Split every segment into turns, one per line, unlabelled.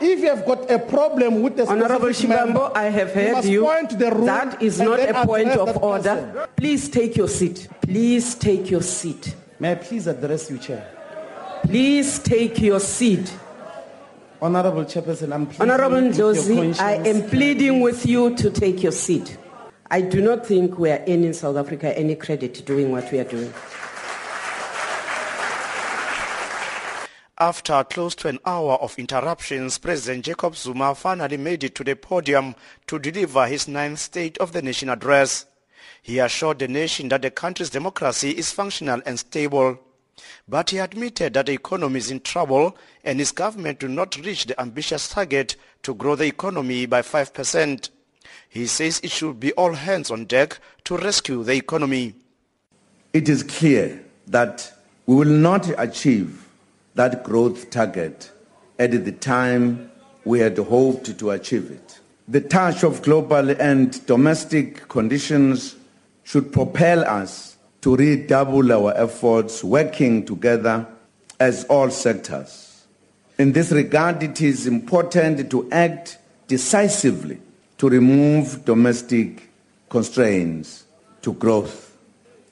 If you have got a problem with the
Honorable Shivambu, I have heard you.
point the rule
That is not a point of order.
person.
Please take your seat. Please take your seat.
May I please address you, Chair?
Please take your seat.
Honorable Chairperson, I'm pleading
Honorable
with your
Josie, I am pleading with you to take your seat. I do not think we are earning South Africa any credit doing what we are doing.
After close to an hour of interruptions, President Jacob Zuma finally made it to the podium to deliver his ninth State of the Nation address. He assured the nation that the country's democracy is functional and stable. But he admitted that the economy is in trouble and his government will not reach the ambitious target to grow the economy by 5%. He says it should be all hands on deck to rescue the economy.
it is clear that we will not achieve that growth target at the time we had hoped to achieve it. The touch of global and domestic conditions should propel us to redouble our efforts working together as all sectors. In this regard, it is important to act decisively to remove domestic constraints to growth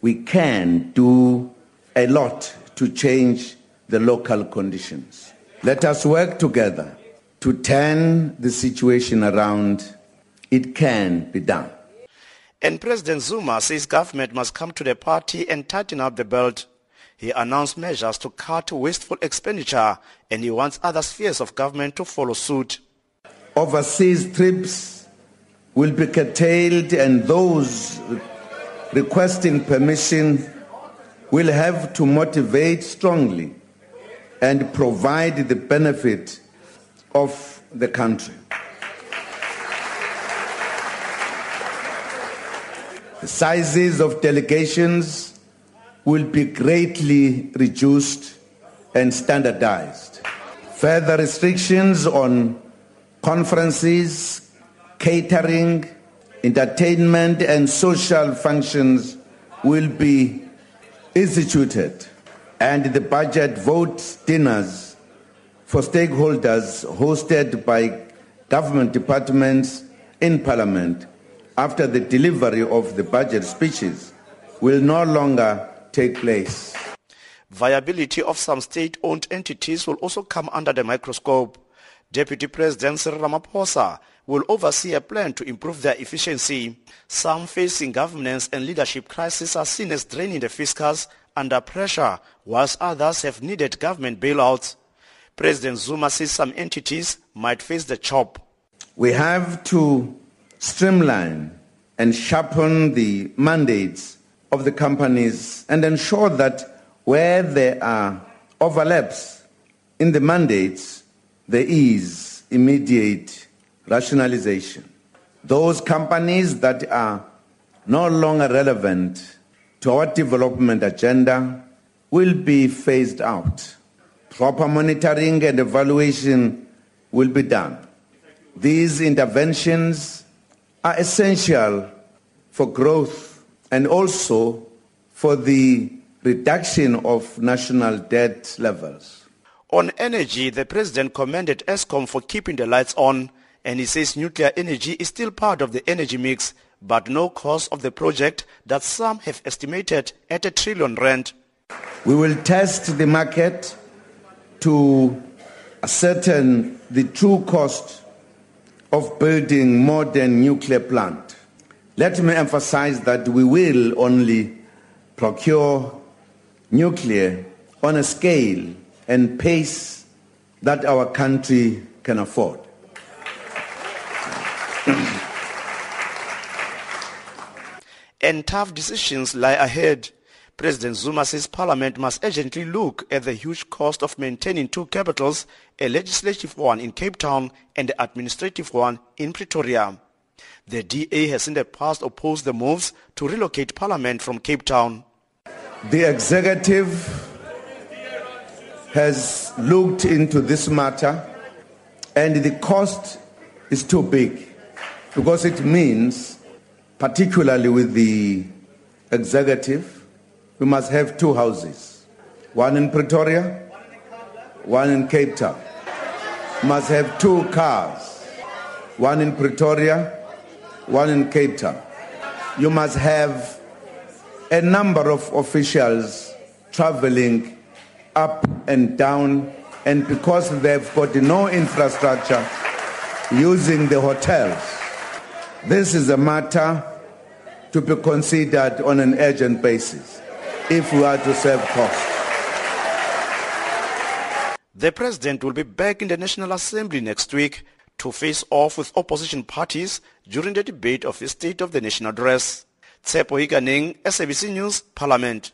we can do a lot to change the local conditions. Let us work together to turn the situation around. It can be done.
And President Zuma says government must come to the party and tighten up the belt. He announced measures to cut wasteful expenditure and he wants other spheres of government to follow suit.
Overseas trips will be curtailed and those requesting permission will have to motivate strongly and provide the benefit of the country. The sizes of delegations will be greatly reduced and standardized. Further restrictions on conferences, catering, entertainment, and social functions will be instituted, and the budget vote dinners for stakeholders hosted by government departments in Parliament after the delivery of the budget speeches will no longer take place.
Viability of some state-owned entities will also come under the microscope. Deputy President Cyril Ramaphosa will oversee a plan to improve their efficiency. Some facing governance and leadership crisis are seen as draining the fiscus under pressure, whilst others have needed government bailouts. President Zuma says some entities might face the chop.
We have to streamline and sharpen the mandates of the companies and ensure that where there are overlaps in the mandates, there is immediate rationalization. Those companies that are no longer relevant to our development agenda will be phased out. Proper monitoring and evaluation will be done. These interventions are essential for growth and also for the reduction of national debt levels.
On energy, the president commended Eskom for keeping the lights on and he says nuclear energy is still part of the energy mix but no cost of the project that some have estimated at a trillion rand.
We will test the market to ascertain the true cost of building modern nuclear plant. Let me emphasize that we will only procure nuclear on a scale and pace that our country can afford.
And tough decisions lie ahead. President Zuma says Parliament must urgently look at the huge cost of maintaining two capitals, a legislative one in Cape Town and the administrative one in Pretoria. The DA has in the past opposed the moves to relocate Parliament from Cape Town.
The executive has looked into this matter and the cost is too big because it means, particularly with the executive, we must have two houses one in Pretoria, one in Cape Town. must have two cars, one in Pretoria, one in Cape Town. You must have a number of officials traveling up and down, and because they've got no infrastructure, using the hotels. This is a matter to be considered on an urgent basis if we are to save costs.
The president will be back in the National Assembly next week to face off with opposition parties during the debate of his State of the Nation address. Tsepo Iganeng, SABC News, Parliament.